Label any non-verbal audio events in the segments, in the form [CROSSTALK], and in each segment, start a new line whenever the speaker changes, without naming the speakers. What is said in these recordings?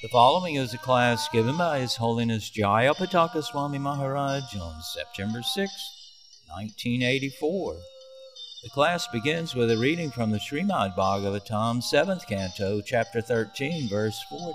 The following is a class given by His Holiness Jayapataka Swami Maharaj on September 6, 1984. The class begins with a reading from the Srimad Bhagavatam, 7th Canto, Chapter 13, verse 40.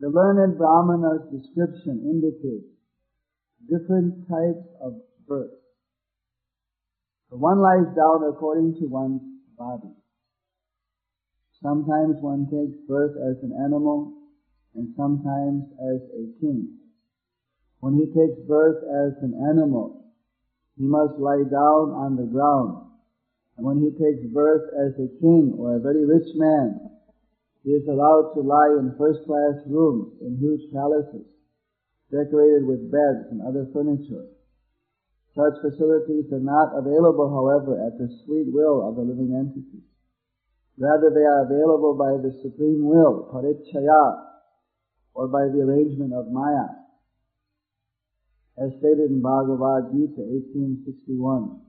The learned Brahmana's description indicates different types of birth. So one lies down according to one's body. Sometimes one takes birth as an animal and sometimes as a king. When he takes birth as an animal, he must lie down on the ground. And when he takes birth as a king or a very rich man, he is allowed to lie in first class rooms in huge palaces, decorated with beds and other furniture. Such facilities are not available, however, at the sweet will of the living entities. Rather, they are available by the supreme will, parichaya, or by the arrangement of maya. As stated in Bhagavad Gita 1861,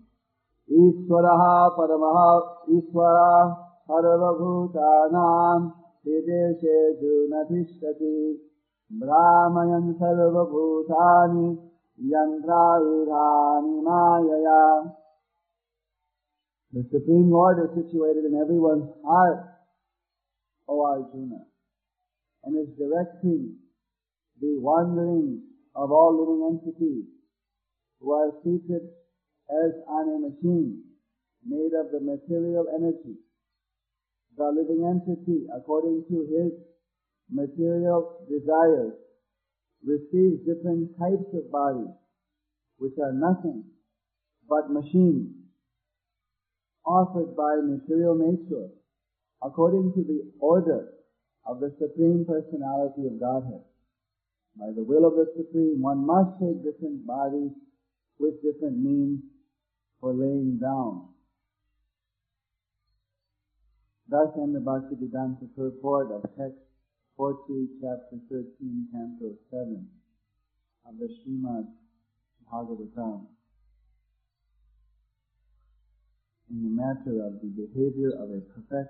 Ishwaraha paramaha Ishwara sarvabhutanam brahmayan sarvabhutani Mayaya. The Supreme Lord is situated in everyone's heart, O Arjuna, and is directing the wanderings of all living entities who are seated as on a machine made of the material energy. The living entity, according to his material desires, receives different types of bodies, which are nothing but machines, offered by material nature, according to the order of the Supreme Personality of Godhead. By the will of the Supreme, one must take different bodies with different means for laying down Thus in the Bhaktivedanta purport of text 40, chapter 13, canto 7 of the Srimad Bhagavatam in the matter of the behavior of a perfect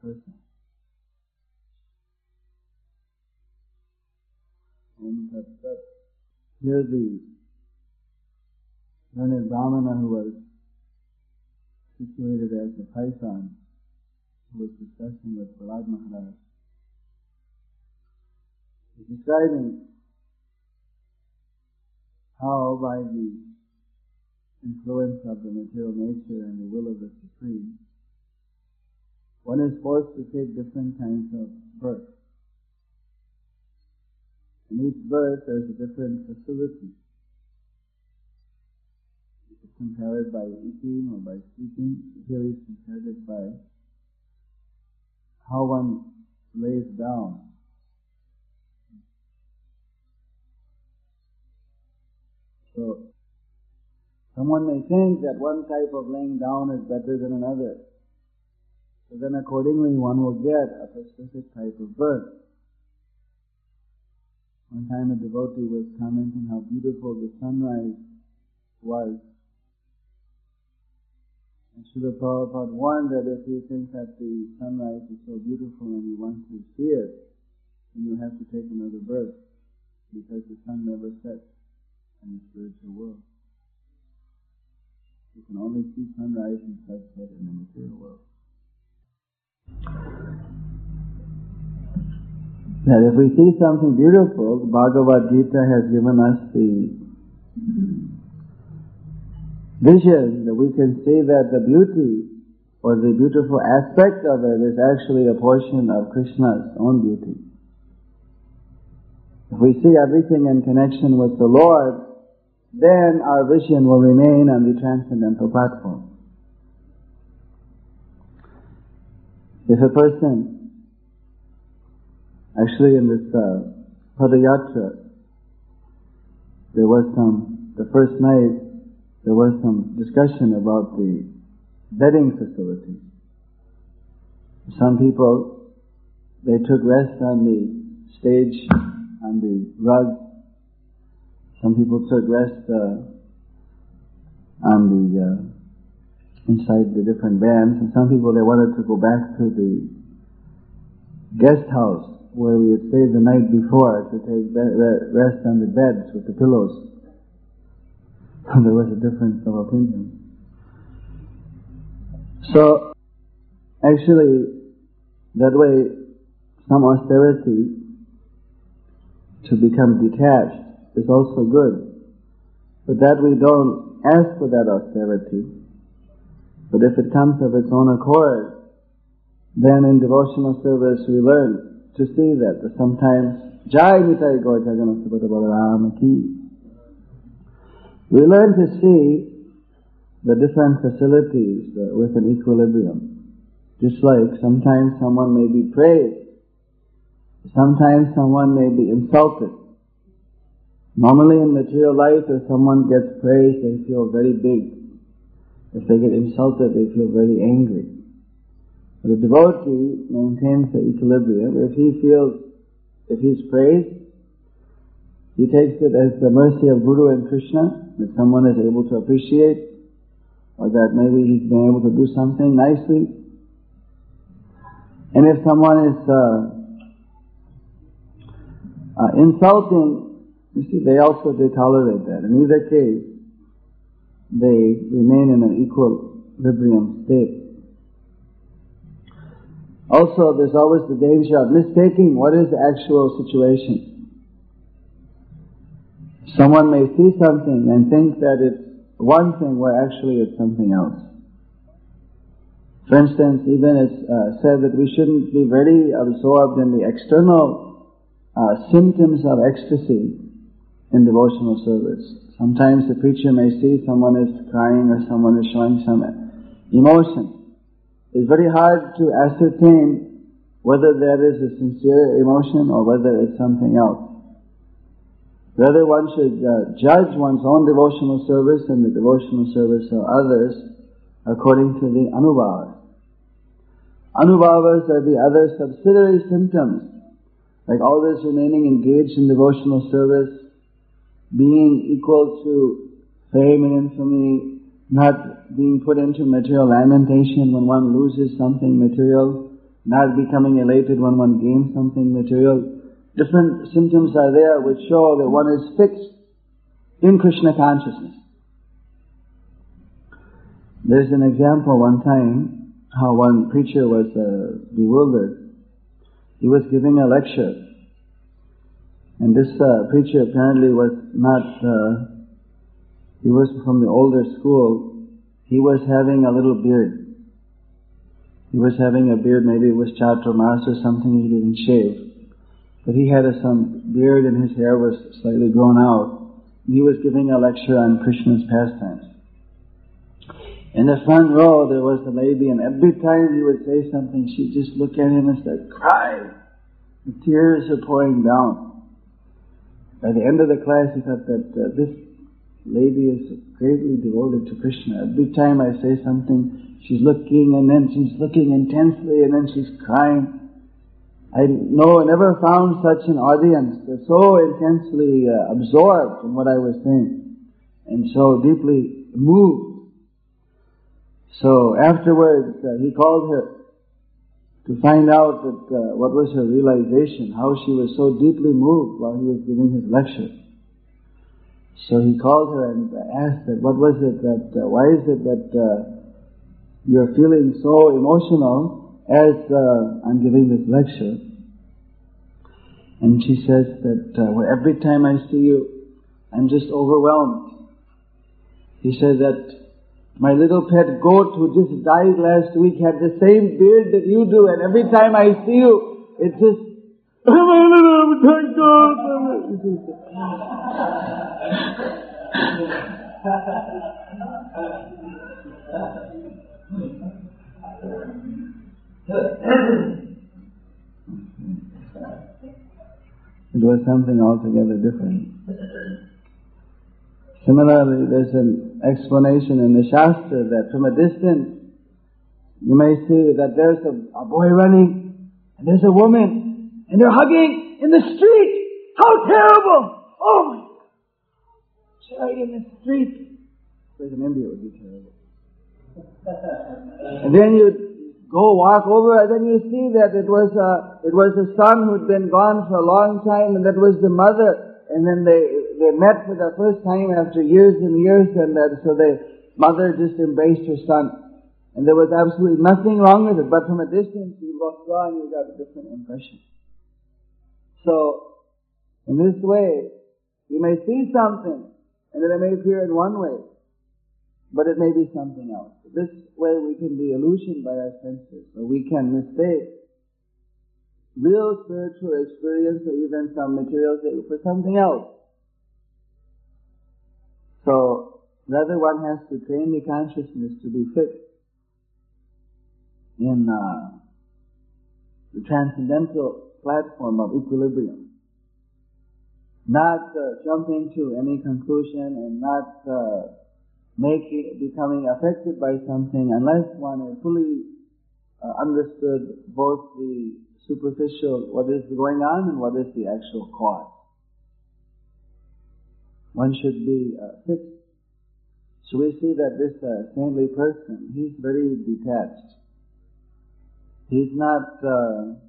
person. And here the learned Brahmana who was situated as a Paisan was discussing with Prahlad Maharaj. Describing how by the influence of the material nature and the will of the Supreme, one is forced to take different kinds of birth. In each birth there's a different facility. You could compare it by eating or by sleeping. Here he's compared by how one lays down. So, someone may think that one type of laying down is better than another. So then accordingly one will get a specific type of birth. One time a devotee was commenting how beautiful the sunrise was and Srila Prabhupada warned that if you think that the sunrise is so beautiful and you want to see it, then you have to take another birth because the sun never sets in the spiritual world. You can only see sunrise and sunset in the material world. That if we see something beautiful, the Bhagavad Gita has given us the vision that we can see that the beauty or the beautiful aspect of it is actually a portion of Krishna's own beauty. If we see everything in connection with the Lord, then our vision will remain on the transcendental platform. If a person, actually in this uh, Padayatra, there was some, the first night, there was some discussion about the bedding facility. Some people, they took rest on the stage, on the rug. Some people took rest uh, on the uh, inside the different bands, and some people they wanted to go back to the guest house where we had stayed the night before to take rest on the beds with the pillows. [LAUGHS] there was a difference of opinion. So, actually, that way, some austerity to become detached is also good. But that we don't ask for that austerity, but if it comes of its own accord, then in devotional service we learn to see that, sometimes Jai Nitai. We learn to see the different facilities with an equilibrium. Just like sometimes someone may be praised, sometimes someone may be insulted. Normally in material life, if someone gets praised, they feel very big. If they get insulted, they feel very angry. But a devotee maintains the equilibrium. If he feels, if he's praised, he takes it as the mercy of Guru and Krishna, that someone is able to appreciate, or that maybe he's been able to do something nicely. And if someone is uh, uh, insulting, you see, they also they tolerate that. In either case, they remain in an equilibrium state. Also, there's always the danger of mistaking what is the actual situation. Someone may see something and think that it's one thing where actually it's something else. For instance, even it's uh, said that we shouldn't be very absorbed in the external uh, symptoms of ecstasy in devotional service. Sometimes the preacher may see someone is crying or someone is showing some emotion. It's very hard to ascertain whether that is a sincere emotion or whether it's something else. Whether one should uh, judge one's own devotional service and the devotional service of others according to the anubhavas. Anubhavas are the other subsidiary symptoms, like always remaining engaged in devotional service, being equal to fame and infamy, not being put into material lamentation when one loses something material, not becoming elated when one gains something material. Different symptoms are there which show that one is fixed in Krishna consciousness. There's an example one time how one preacher was uh, bewildered. He was giving a lecture and this uh, preacher apparently was not, uh, he was from the older school. He was having a little beard. He was having a beard, maybe it was chaturmas or something, he didn't shave. But he had a, some beard and his hair was slightly grown out. He was giving a lecture on Krishna's pastimes. In the front row there was a lady and every time he would say something, she'd just look at him and start crying. The tears are pouring down. By the end of the class, he thought that uh, this lady is greatly devoted to Krishna. Every time I say something, she's looking and then she's looking intensely and then she's crying. I never found such an audience. They're so intensely uh, absorbed in what I was saying and so deeply moved. So afterwards, uh, he called her to find out that uh, what was her realization, how she was so deeply moved while he was giving his lecture. So he called her and asked her, what was it that, uh, why is it that uh, you're feeling so emotional as uh, I'm giving this lecture? And she says that uh, well, every time I see you, I'm just overwhelmed. He said that my little pet goat who just died last week had the same beard that you do, and every time I see you, it just, [LAUGHS] my little pet goat. [COUGHS] it was something altogether different. Similarly, there's an explanation in the Shastra that from a distance you may see that there's a, a boy running and there's a woman and they're hugging in the street. How terrible! Oh my God. In the street. Whereas in India it would be terrible. [LAUGHS] and then you go walk over and then you see that it was a, it was a son who'd been gone for a long time and that was the mother and then they, they met for the first time after years and years and that, so the mother just embraced her son. And there was absolutely nothing wrong with it, but from a distance you looked on, you got a different impression. So, in this way, you may see something, and it may appear in one way, but it may be something else. This way we can be illusioned by our senses, or we can mistake real spiritual experience or even some material for something else. So, rather one has to train the consciousness to be fixed in uh, the transcendental platform of equilibrium. Not uh, jumping to any conclusion and not uh, making becoming affected by something unless one has fully uh, understood both the superficial, what is going on and what is the actual cause. One should be uh, fixed. So we see that this uh, saintly person, he's very detached. He's not uh,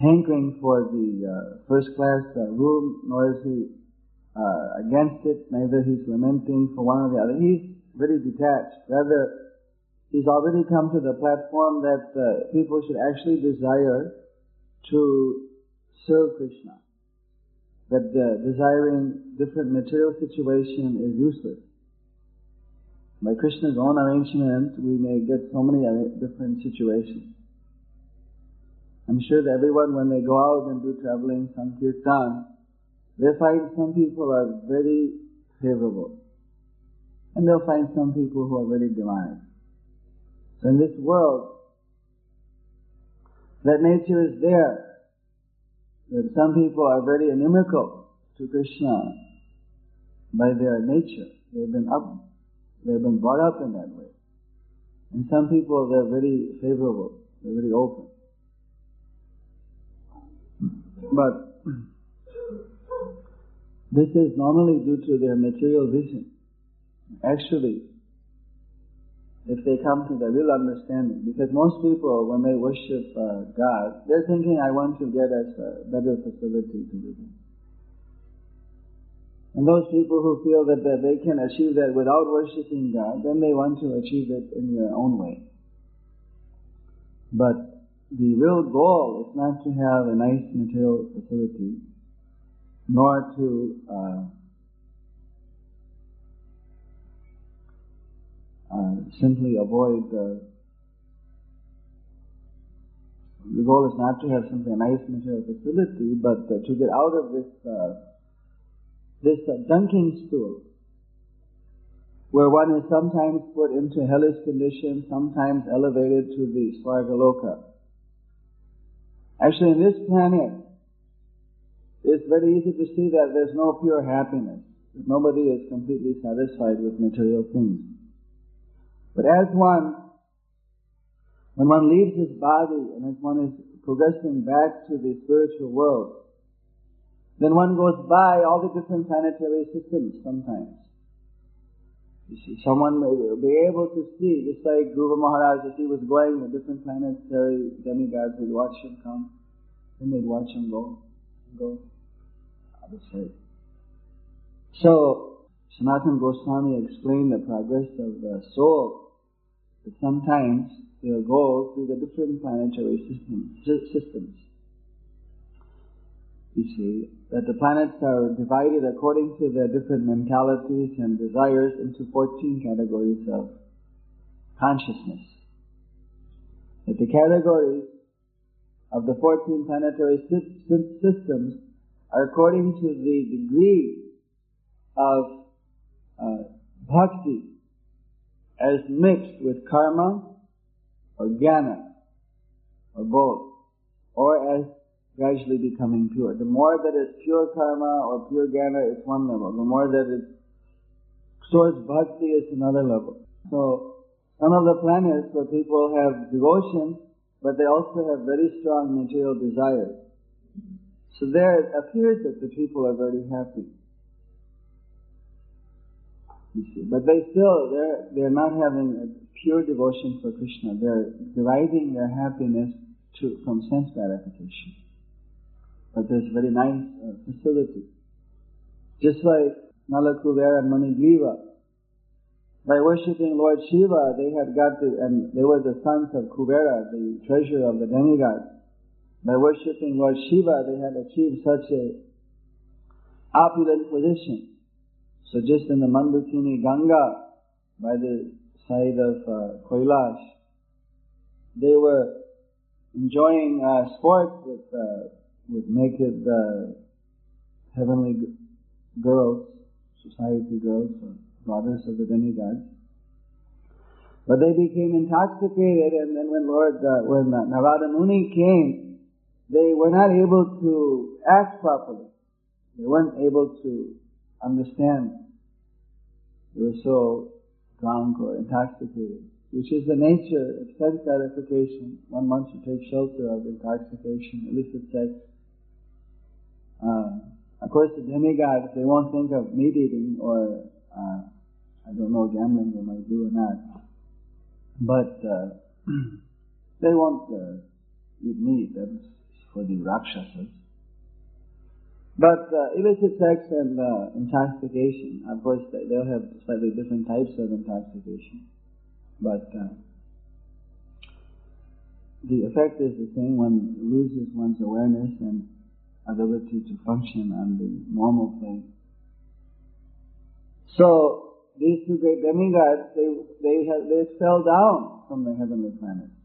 hankering for the uh, first class uh, room, nor is he uh, against it, neither he's lamenting for one or the other. He's very detached. Rather, he's already come to the platform that people should actually desire to serve Krishna. That desiring different material situation is useless. By Krishna's own arrangement, we may get so many different situations. I'm sure that everyone, when they go out and do traveling, Sankirtan, they find some people are very favorable. And they'll find some people who are very divine. So in this world, that nature is there. That some people are very inimical to Krishna by their nature. They've been up They've been brought up in that way. And some people, they're very favorable. They're very open. But this is normally due to their material vision. Actually, if they come to the real understanding, because most people, when they worship uh, God, they're thinking, I want to get us a better facility to live in. And those people who feel that, that they can achieve that without worshipping God, then they want to achieve it in their own way. But the real goal is not to have a nice material facility, nor to uh, simply avoid the. The goal is not to have simply a nice material facility, but uh, to get out of this uh, this uh, dunking stool, where one is sometimes put into hellish condition, sometimes elevated to the Svargaloka. Actually, in this planet, it's very easy to see that there's no pure happiness. Nobody is completely satisfied with material things. But as one, when one leaves this body and as one is progressing back to the spiritual world, then one goes by all the different planetary systems sometimes. You see, someone may be able to see, just like Dhruva Maharaj, as he was going, the different planetary demigods would watch him come, then they'd watch him go, go. So, Sanatana Goswami explained the progress of the soul, sometimes they'll go through the different planetary systems, systems you see, that the planets are divided according to their different mentalities and desires into 14 categories of consciousness. That the categories of the 14 planetary systems are according to the degree of uh, bhakti as mixed with karma or jnana or both, or as gradually becoming pure. The more that it's pure karma or pure jnana, it's one level. The more that it's towards bhakti, it's another level. So, some of the planets where people have devotion, but they also have very strong material desires. So there it appears that the people are very happy. But they still they're they're not having a pure devotion for Krishna. They're deriving their happiness to, from sense gratification. But there's a very nice uh, facility. Just like Nalakuvera and Manigriva, by worshipping Lord Shiva, they had got to, and they were the sons of Kuvera, the treasurer of the demigods. By worshipping Lord Shiva, they had achieved such a opulent position. So just in the Mandakini Ganga, by the side of uh, Kailash, they were enjoying uh, sport with uh, with naked uh, heavenly g- girls, society girls, or daughters of the demigods. But they became intoxicated, and then when Lord, uh, when uh, Narada Muni came, they were not able to act properly. They weren't able to understand. They were so drunk or intoxicated, which is the nature of sense gratification. One wants to take shelter of intoxication, illicit sex. Uh, of course, the demigods, they won't think of meat eating or, uh, I don't know, gambling they might do or not. But uh, [CLEARS THROAT] they won't uh, eat meat. That's for the Rakshasas. But uh, illicit sex and uh, intoxication, of course, they- they'll have slightly different types of intoxication. But uh, the effect is the same. One loses one's awareness and ability to function on the normal plane. So these two great demigods, they they had, they fell down from the heavenly planets,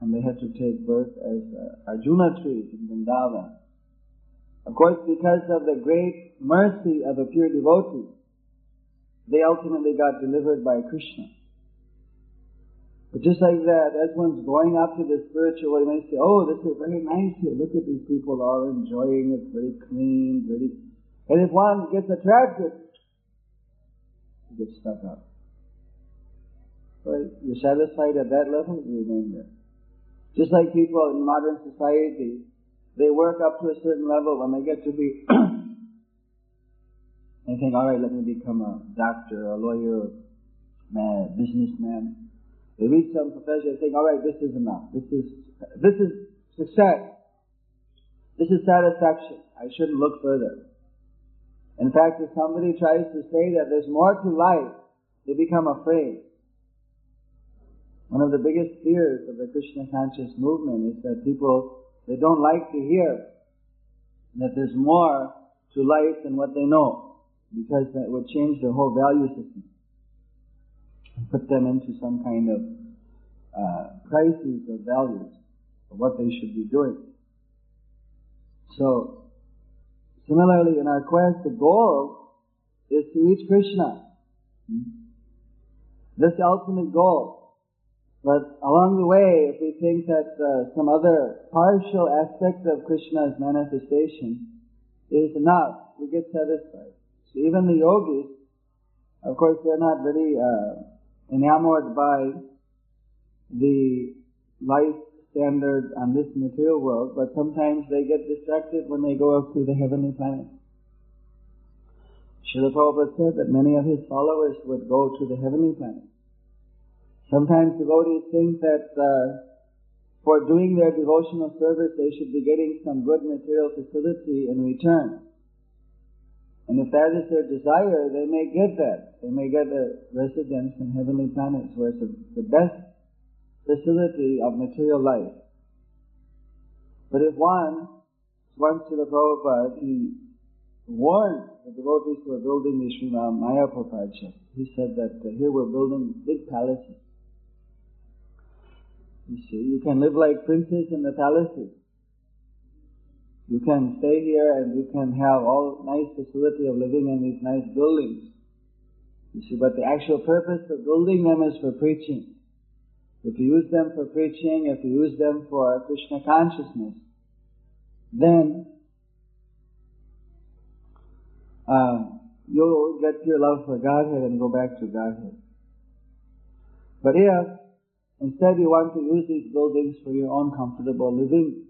and they had to take birth as uh, Arjuna trees in Vrindavan. Of course, because of the great mercy of a pure devotee, they ultimately got delivered by Krishna. But just like that, as one's going up to the spiritual you may say, oh, this is very nice here. Look at these people all enjoying it, very clean, very... And if one gets attracted, he gets stuck up. Right? You're satisfied at that level, you remain there. Just like people in modern society, they work up to a certain level when they get to be, [CLEARS THROAT] they think, all right, let me become a doctor, a lawyer, a businessman. They reach some profession, they think, all right, this is enough. This is, this is success. This is satisfaction. I shouldn't look further. In fact, if somebody tries to say that there's more to life, they become afraid. One of the biggest fears of the Krishna conscious movement is that people, they don't like to hear that there's more to life than what they know, because that would change their whole value system and put them into some kind of uh, crises of values of what they should be doing. So, similarly, in our quest, the goal is to reach Krishna. This ultimate goal. But along the way, if we think that uh, some other partial aspect of Krishna's manifestation is enough, we get satisfied. So even the yogis, of course, they're not very uh, enamored by the life standard on this material world, but sometimes they get distracted when they go up to the heavenly planet. Srila Prabhupada said that many of his followers would go to the heavenly planet. Sometimes devotees think that uh, for doing their devotional service they should be getting some good material facility in return. And if that is their desire, they may get that. They may get a residence in heavenly planets where it's the best facility of material life. But if one, once to the Prabhupada, he warned the devotees who are building the Srimad Mayapur project. He said that uh, here we're building big palaces. You see, you can live like princes in the palaces. You can stay here and you can have all nice facility of living in these nice buildings. You see, but the actual purpose of building them is for preaching. If you use them for preaching, if you use them for Krishna consciousness, then uh, you'll get your love for Godhead and go back to Godhead. But if instead you want to use these buildings for your own comfortable living,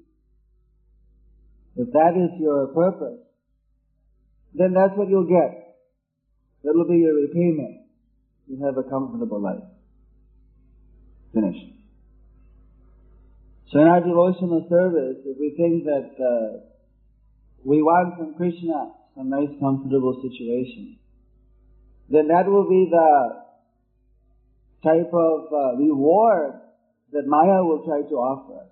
if that is your purpose, then that's what you'll get. That'll be your repayment. You have a comfortable life. Finished. So in our devotional service, if we think that uh, we want from Krishna some nice comfortable situation, then that will be the type of uh, reward that Maya will try to offer us.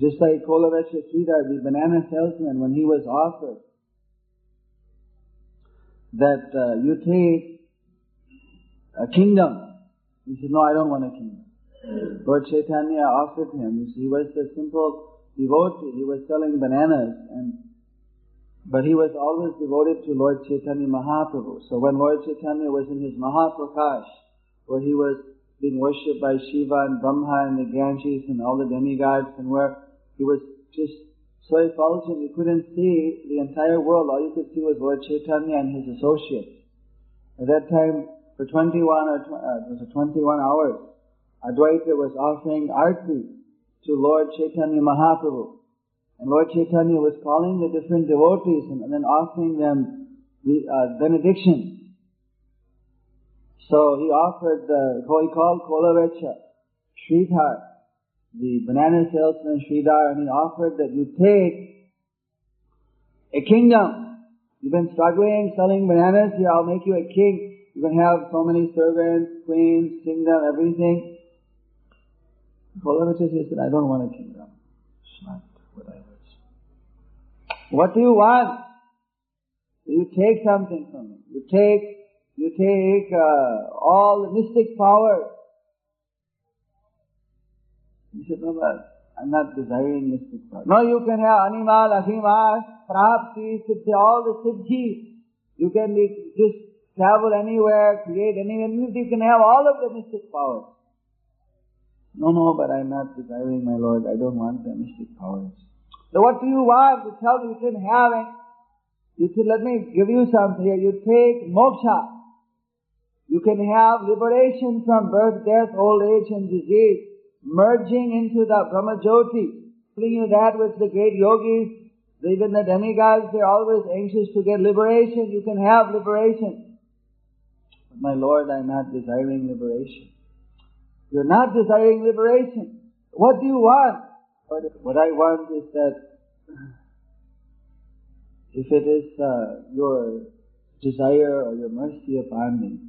Just like Kolavecha Sridhar, the banana salesman, when he was offered that uh, you take a kingdom, he said, no, I don't want a kingdom. Lord Chaitanya offered him. He was a simple devotee. He was selling bananas and but he was always devoted to Lord Chaitanya Mahaprabhu. So when Lord Chaitanya was in his Mahaprakash, where he was being worshipped by Shiva and Brahma and the Ganges and all the demigods, and where he was just so effulgent you couldn't see the entire world. All you could see was Lord Chaitanya and his associates. At that time, for 21 or uh, it was 21 hours, Advaita was offering arti to Lord Chaitanya Mahaprabhu. And Lord Chaitanya was calling the different devotees and, and then offering them the uh, benediction. So he offered the, he called Kolavecha, Sridhar, the banana salesman Sridhar, and he offered that you take a kingdom. You've been struggling selling bananas, here I'll make you a king. You can have so many servants, queens, kingdom, everything. Kolavecha said, I don't want a kingdom. What I what do you want? You take something from me. You take, you take uh, all the mystic powers. He said, no, but I'm not desiring mystic power. No, you can have anima, mahima, prapti, siddhi, all the siddhis. You can be, just travel anywhere, create anywhere. You can have all of the mystic powers. No, no, but I'm not desiring my Lord. I don't want the mystic powers. So what do you want? You tell me you can have it. You said, let me give you something here. You take moksha. You can have liberation from birth, death, old age, and disease, merging into the Brahmajyoti. Telling you that with the great yogis, even the demigods, they're always anxious to get liberation. You can have liberation. But my Lord, I'm not desiring liberation. You're not desiring liberation. What do you want? What I want is that if it is uh, your desire or your mercy upon me,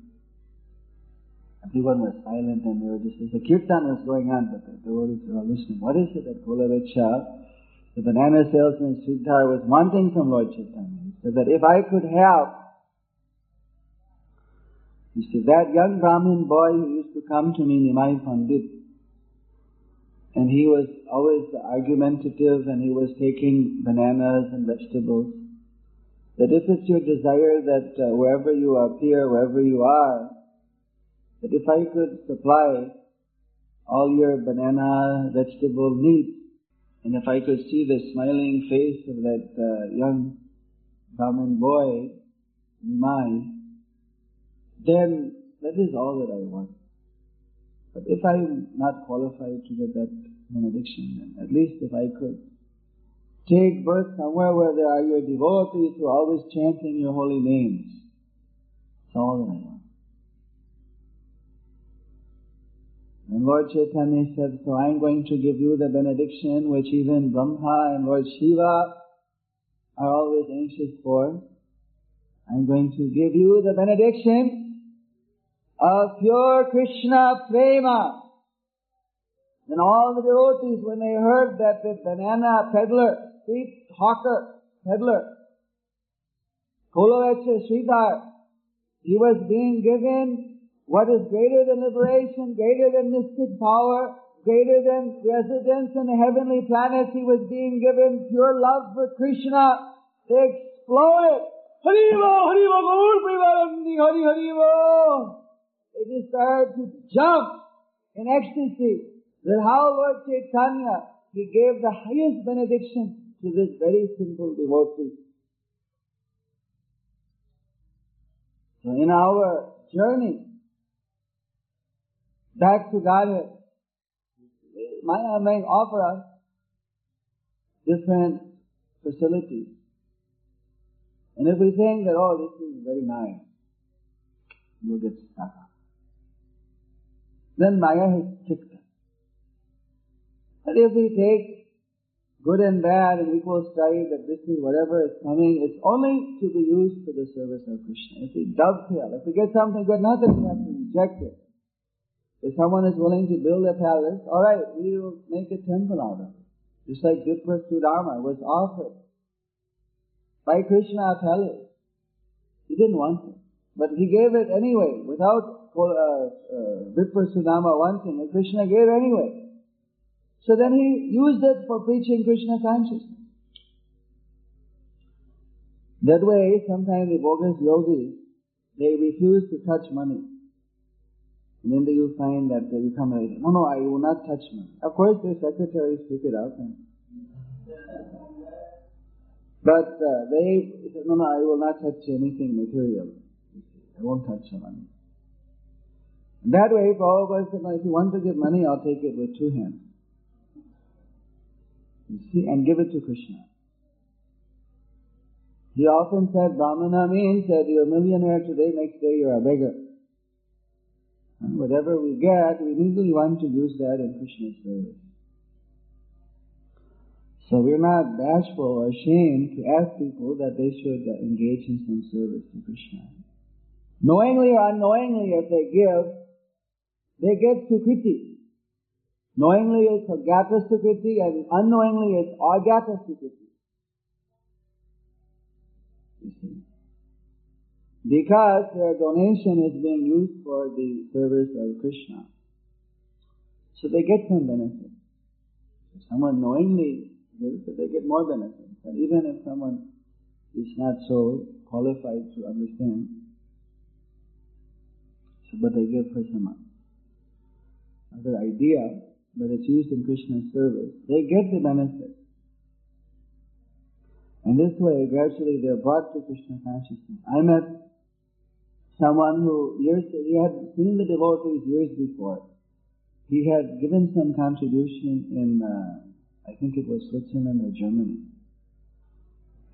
everyone was silent and they were just, the kirtan was going on, but the devotees were all listening. What is it that Kolavecha, the banana salesman Sridhar was wanting from Lord Chaitanya? He said that if I could have you see, that young Brahmin boy who used to come to me, Nimai Pandit, and he was always argumentative and he was taking bananas and vegetables. That if it's your desire that uh, wherever you appear, wherever you are, that if I could supply all your banana, vegetable needs, and if I could see the smiling face of that uh, young Brahmin boy, mine, then that is all that I want. But if I'm not qualified to get that benediction, then at least if I could take birth somewhere where there are your devotees who are always chanting your holy names, that's all that I want. And Lord Chaitanya said, so I'm going to give you the benediction which even Brahma and Lord Shiva are always anxious for. I'm going to give you the benediction of pure Krishna prema. And all the devotees, when they heard that the banana peddler, street hawker, peddler, Kolavecha Sridhar, he was being given what is greater than liberation, greater than mystic power, greater than residence in the heavenly planets. He was being given pure love for Krishna. They explode. Haribol, Haribol, Gaur Hari Haribol. They just to jump in ecstasy that how Lord Chaitanya, he gave the highest benediction to this very simple devotee. So in our journey back to Godhead, Maya may offer us different facilities. And if we think that, oh, this is very nice, we'll get stuck up. Then Maya tricked us. But if we take good and bad in equal stride, that this is whatever is coming, it's only to be used for the service of Krishna. If we dovetail, if we get something good, not that we have to reject it. If someone is willing to build a palace, alright, we will make a temple out of it. Just like Vipra Sudama was offered by Krishna a palace. He didn't want it. But he gave it anyway, without uh, uh, Vipra Sudama wanting it. Krishna gave anyway. So then he used it for preaching Krishna consciousness. That way, sometimes the bogus yogis, they refuse to touch money. And then you find that they become like, no, no, I will not touch money. Of course, their secretaries pick it up. And, but uh, they say, no, no, I will not touch anything material. I won't touch money. And that way, Prabhupada said, no, if you want to give money, I'll take it with two hands. You see, and give it to Krishna. He often said, Brahmana means that you're a millionaire today, next day you're a beggar. And whatever we get, we immediately want to use that in Krishna's service. So we're not bashful or ashamed to ask people that they should uh, engage in some service to Krishna. Knowingly or unknowingly, if they give, they get sukriti. Knowingly it's agata sukriti and unknowingly it's agata sukriti. Because their donation is being used for the service of Krishna. So they get some benefit. If someone knowingly gives, they get more benefit. But even if someone is not so qualified to understand, so, but they give for some other idea, but it's used in Krishna's service, they get the benefit. And this way, gradually they're brought to Krishna consciousness. I met someone who years he had seen the devotees years before. He had given some contribution in, uh, I think it was Switzerland or Germany,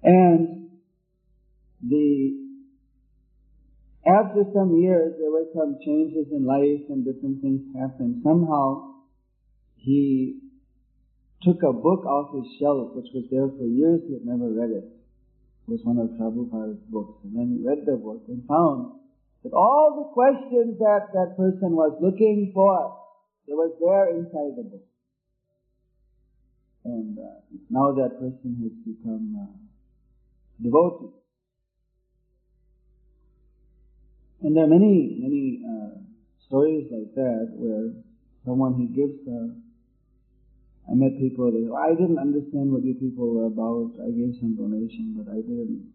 and the after some years there were some changes in life and different things happened. Somehow he took a book off his shelf, which was there for years, he had never read it. It was one of Prabhupada's books. And then he read the book and found that all the questions that that person was looking for, it was there inside the book. And uh, now that person has become uh, devoted. And there are many, many uh, stories like that where someone he gives a I met people that I didn't understand what you people were about. I gave some donation, but I didn't.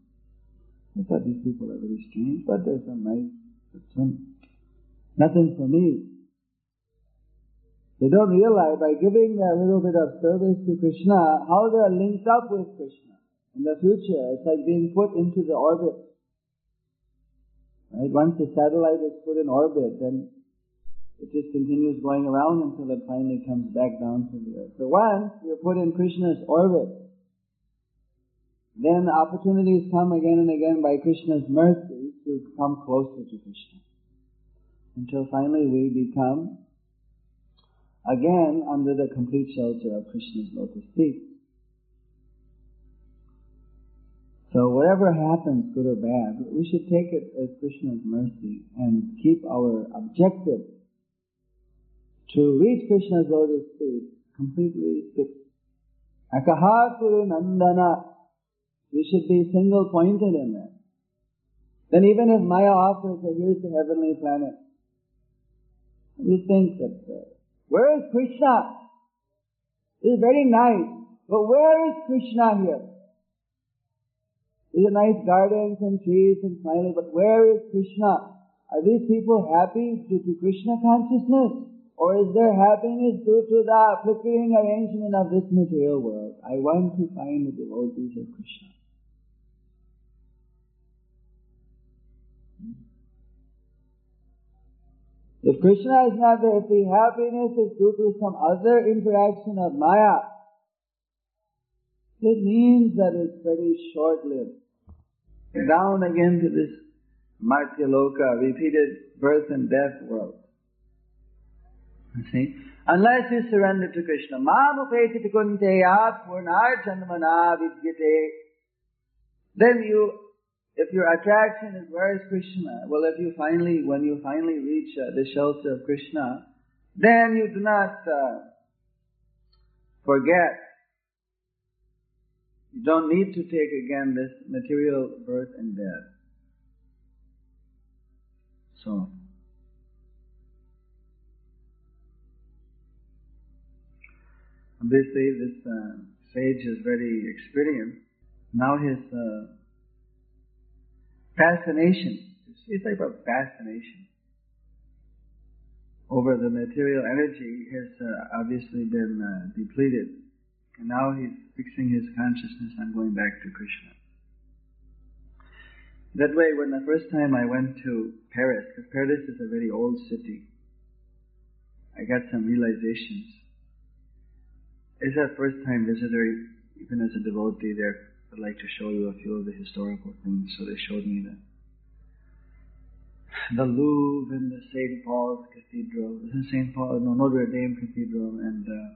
I thought these people are very strange, but there's some nice, some nothing for me. They don't realize by giving a little bit of service to Krishna how they're linked up with Krishna. In the future, it's like being put into the orbit. Right? Once the satellite is put in orbit, then it just continues going around until it finally comes back down to the earth. So once you're put in Krishna's orbit, then opportunities come again and again by Krishna's mercy to come closer to Krishna. Until finally we become again under the complete shelter of Krishna's lotus feet. So whatever happens, good or bad, we should take it as Krishna's mercy and keep our objective to reach Krishna's lotus feet completely fixed. Akaha Kuru Nandana. We should be single pointed in that. Then even if Maya offers that here's the heavenly planet, we think that uh, Where is Krishna? It's very nice, but where is Krishna here? These are nice gardens and trees and smiling, but where is Krishna? Are these people happy due to Krishna consciousness? Or is their happiness due to the flickering arrangement of this material world? I want to find the devotees of Krishna. If Krishna is not there, if the happiness is due to some other interaction of Maya, it means that it's very short-lived. Down again to this Martyaloka, repeated birth and death world. You see? Unless you surrender to Krishna. Mamupeti kunteya purnarjanmana vidyate. Then you, if your attraction is where is Krishna, well if you finally, when you finally reach uh, the shelter of Krishna, then you do not uh, forget. You don't need to take again this material birth and death. So, Obviously, this uh, sage is very experienced. Now his uh, fascination, it's type of fascination over the material energy has uh, obviously been uh, depleted. And now he's fixing his consciousness on going back to Krishna. That way, when the first time I went to Paris, because Paris is a very old city, I got some realizations as a first time visitor, even as a devotee there, I'd like to show you a few of the historical things. So they showed me the the Louvre and the St. Paul's Cathedral. Is St. Paul, no, Notre Dame Cathedral, and uh,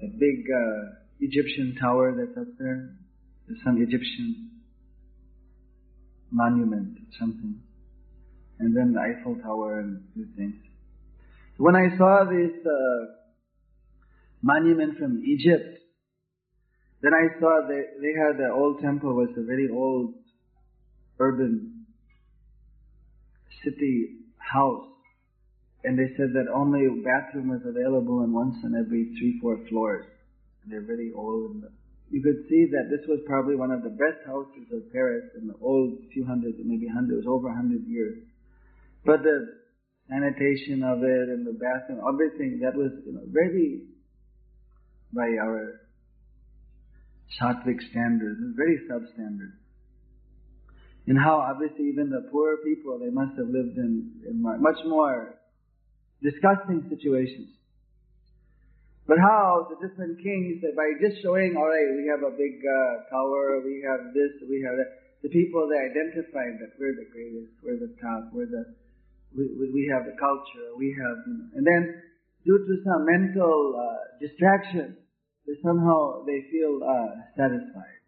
the big uh, Egyptian tower that's up there. There's some Egyptian monument, something. And then the Eiffel Tower and a few things. When I saw this uh, monument from Egypt. Then I saw that they had the old temple was a very old urban city house. And they said that only bathroom was available in once in every three, four floors. And they're very old. And you could see that this was probably one of the best houses of Paris in the old few hundred, maybe hundred, it was over a hundred years. But the sanitation of it and the bathroom, everything, that was you know, very by our sattvic standards, very substandard. And how obviously even the poor people, they must have lived in, in much more disgusting situations. But how the different kings, by just showing, alright, we have a big uh, tower, we have this, we have that, the people they identified that we're the greatest, we're the top, we're the, we, we have the culture, we have, you know, and then due to some mental uh, distraction, they somehow they feel uh, satisfied.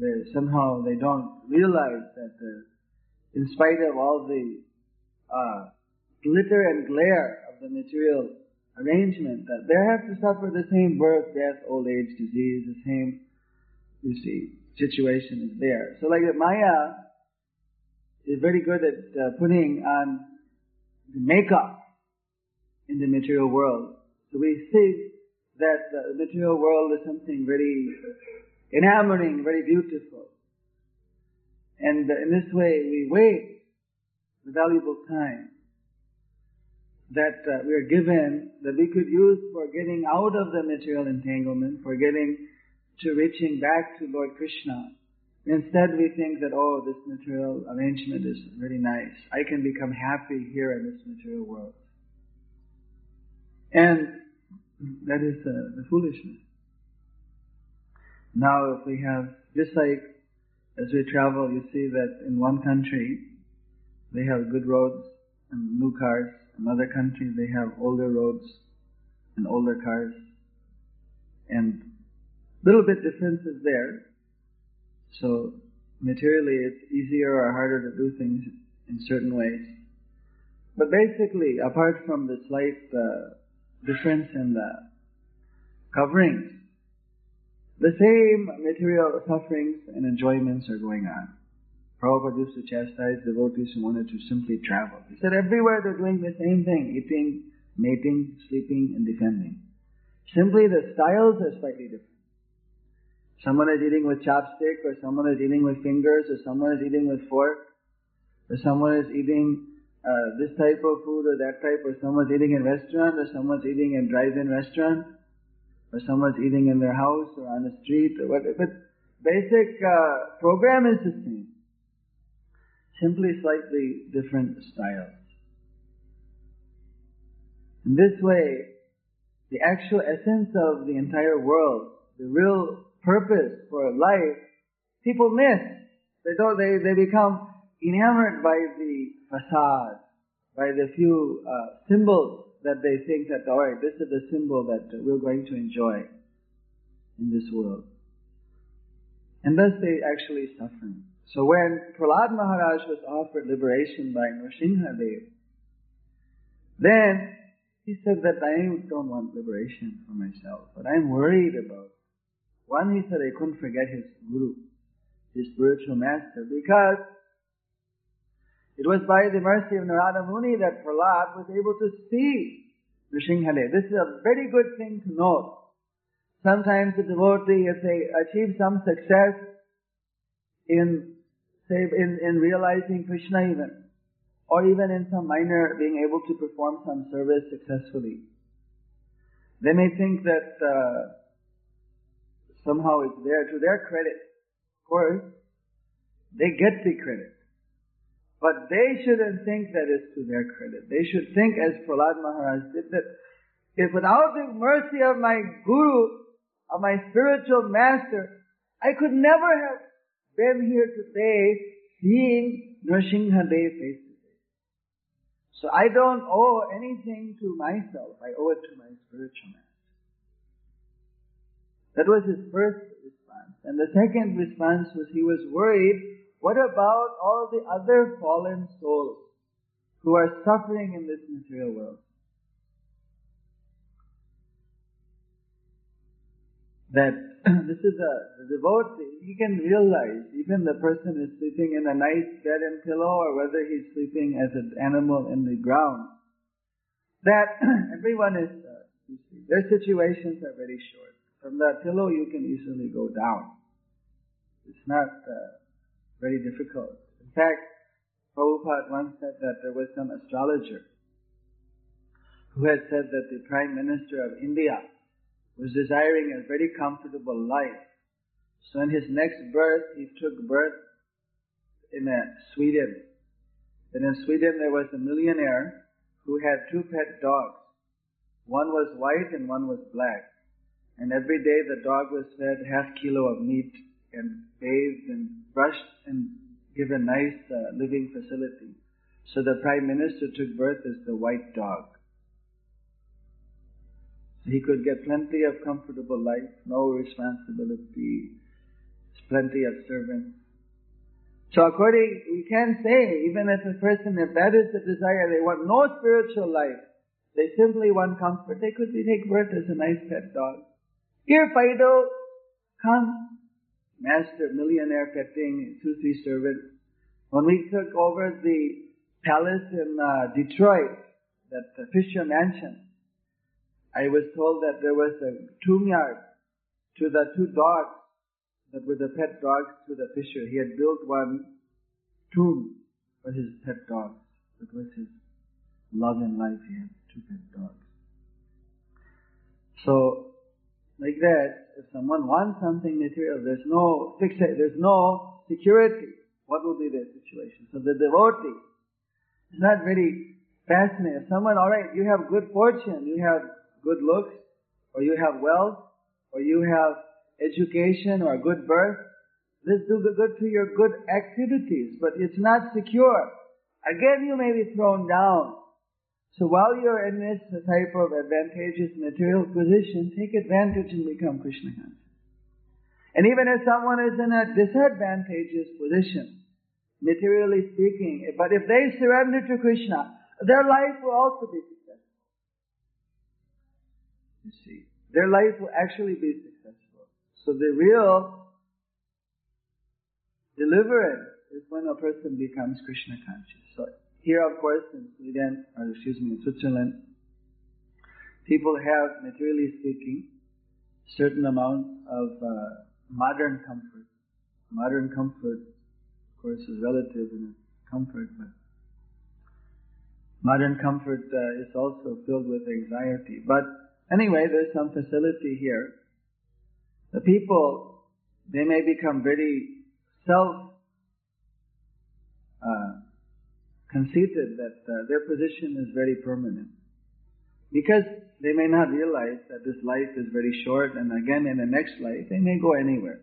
They somehow they don't realize that uh, in spite of all the uh, glitter and glare of the material arrangement, that they have to suffer the same birth, death, old age, disease, the same, you see, situation is there. So like Maya is very good at uh, putting on the makeup in the material world. So we see that the material world is something very enamoring, very beautiful. And in this way, we waste the valuable time that uh, we are given that we could use for getting out of the material entanglement, for getting to reaching back to Lord Krishna. Instead, we think that, oh, this material arrangement is really nice. I can become happy here in this material world. And that is uh, the foolishness. Now, if we have, just like as we travel, you see that in one country they have good roads and new cars. In other countries they have older roads and older cars. And little bit differences there. So materially it's easier or harder to do things in certain ways. But basically, apart from the slight uh, difference in the coverings. The same material sufferings and enjoyments are going on. Prabhupada used to chastise devotees who wanted to simply travel. He said everywhere they're doing the same thing, eating mating, sleeping, and defending. Simply the styles are slightly different. Someone is eating with chopstick, or someone is eating with fingers, or someone is eating with fork, or someone is eating uh, this type of food or that type, or someone's eating in restaurant, or someone's eating in drive-in restaurant, or someone's eating in their house or on the street, or. But basic uh, program is the same. Simply slightly different styles. In this way, the actual essence of the entire world, the real purpose for life, people miss. They don't, they, they become enamored by the facade, by the few uh, symbols that they think that, alright, this is the symbol that we're going to enjoy in this world. And thus they actually suffer. So when Prahlad Maharaj was offered liberation by Nrsimhadev, then he said that I don't want liberation for myself, but I'm worried about. One, he said I couldn't forget his guru, his spiritual master, because it was by the mercy of Narada Muni that Prahlad was able to see Nrsimhadev. This is a very good thing to note. Sometimes the devotee, if they achieve some success in, say, in, in realizing Krishna even, or even in some minor being able to perform some service successfully. They may think that uh, somehow it's there to their credit. Of course, they get the credit. But they shouldn't think that it's to their credit. They should think as Prahlad Maharaj did that if without the mercy of my guru, of my spiritual master, I could never have been here today seeing Nrsimhadev face to face. so I don't owe anything to myself. I owe it to my spiritual master. That was his first response. And the second response was he was worried, what about all the other fallen souls who are suffering in this material world? that [COUGHS] this is a devotee, he can realize even the person is sleeping in a nice bed and pillow or whether he's sleeping as an animal in the ground. That [COUGHS] everyone is, uh, their situations are very short. From the pillow you can easily go down. It's not uh, very difficult. In fact, Prabhupada once said that there was some astrologer who had said that the Prime Minister of India was desiring a very comfortable life. So in his next birth, he took birth in uh, Sweden. And in Sweden there was a millionaire who had two pet dogs. One was white and one was black. And every day the dog was fed half kilo of meat and bathed and brushed and given nice uh, living facility. So the prime minister took birth as the white dog. He could get plenty of comfortable life, no responsibility, plenty of servants. So according, we can say, even if a person, if that is the desire, they want no spiritual life, they simply want comfort, they could take birth as a nice pet dog. Here, Fido, come. Master, millionaire petting, two, three servants. When we took over the palace in uh, Detroit, that uh, Fisher Mansion, I was told that there was a tomb yard to the two dogs that were the pet dogs to the Fisher. He had built one tomb for his pet dogs. That was his love in life. He had two pet dogs. So, like that, if someone wants something material, there's no fix there's no security. What will be their situation? So the devotee is not very fascinated. If someone, alright, you have good fortune, you have good looks, or you have wealth, or you have education or good birth. This do good to your good activities, but it's not secure. Again, you may be thrown down. So while you're in this type of advantageous material position, take advantage and become Krishna conscious. And even if someone is in a disadvantageous position, materially speaking, but if they surrender to Krishna, their life will also be you see. Their life will actually be successful. So the real deliverance is when a person becomes Krishna conscious. So here, of course, in Sweden, or excuse me, in Switzerland, people have, materially speaking, certain amount of uh, modern comfort. Modern comfort, of course, is relative in comfort, but modern comfort uh, is also filled with anxiety. But anyway, there's some facility here. The people, they may become very self uh, conceited that uh, their position is very permanent. Because they may not realize that this life is very short and again in the next life they may go anywhere.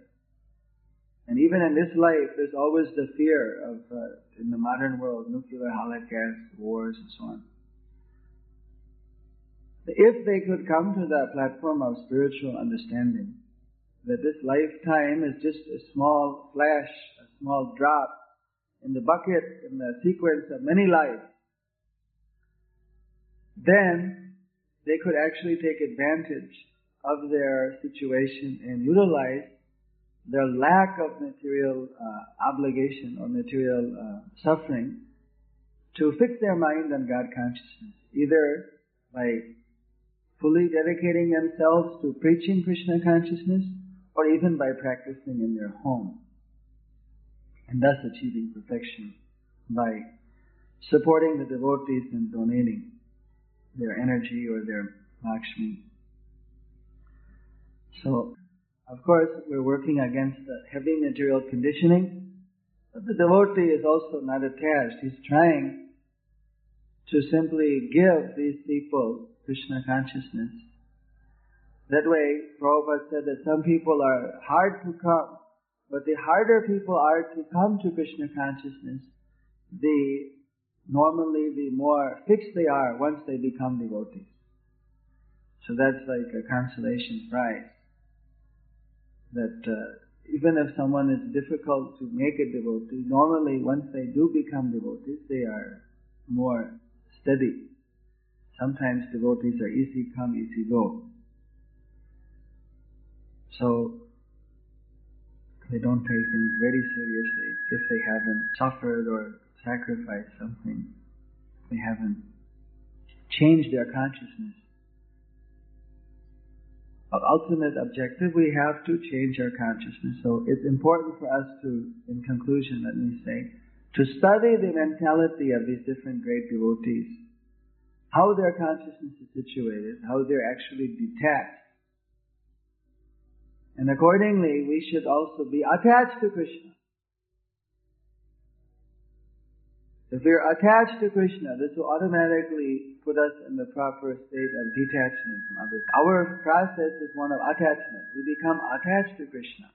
And even in this life, there's always the fear of, uh, in the modern world, nuclear holocaust, wars, and so on. If they could come to that platform of spiritual understanding, that this lifetime is just a small flash, a small drop in the bucket, in the sequence of many lives, then they could actually take advantage of their situation and utilize their lack of material uh, obligation or material uh, suffering to fix their mind on God consciousness, either by fully dedicating themselves to preaching Krishna consciousness or even by practicing in their home and thus achieving perfection by supporting the devotees and donating their energy or their Lakshmi. So, of course, we're working against the heavy material conditioning, but the devotee is also not attached. He's trying to simply give these people Krishna consciousness. That way, Prabhupada said that some people are hard to come but the harder people are to come to Krishna consciousness, the normally the more fixed they are once they become devotees. So that's like a consolation prize. That uh, even if someone is difficult to make a devotee, normally once they do become devotees, they are more steady. Sometimes devotees are easy come, easy go. So they don't take things very seriously if they haven't suffered or sacrificed something. They haven't changed their consciousness. Our ultimate objective, we have to change our consciousness. So it's important for us to, in conclusion, let me say, to study the mentality of these different great devotees, how their consciousness is situated, how they're actually detached and accordingly, we should also be attached to Krishna. If we are attached to Krishna, this will automatically put us in the proper state of detachment from others. Our process is one of attachment. We become attached to Krishna.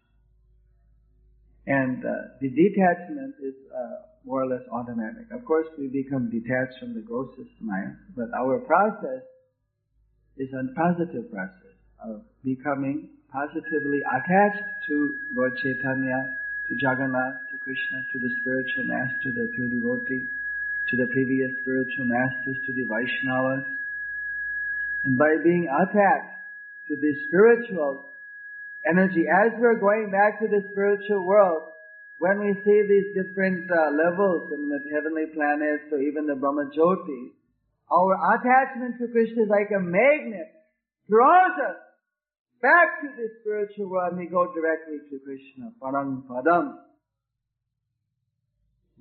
And uh, the detachment is uh, more or less automatic. Of course, we become detached from the grossest Maya, but our process is a positive process of becoming positively attached to Lord Chaitanya, to Jagannath, to Krishna, to the spiritual master, the pure devotee, to the previous spiritual masters, to the Vaishnavas. And by being attached to the spiritual energy, as we're going back to the spiritual world, when we see these different uh, levels in the heavenly planets or even the Brahma Jyoti, our attachment to Krishna is like a magnet, draws us back to the spiritual world and we go directly to Krishna. Param Padam.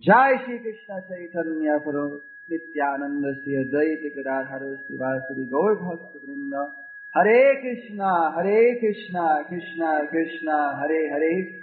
Jai Shri Krishna Chaitanya Prabhu Nityananda Sri Advaita Gadadhara Srivasadi Gaur Bhakta Vrinda Hare Krishna, Hare Krishna, Krishna Krishna, Hare Hare,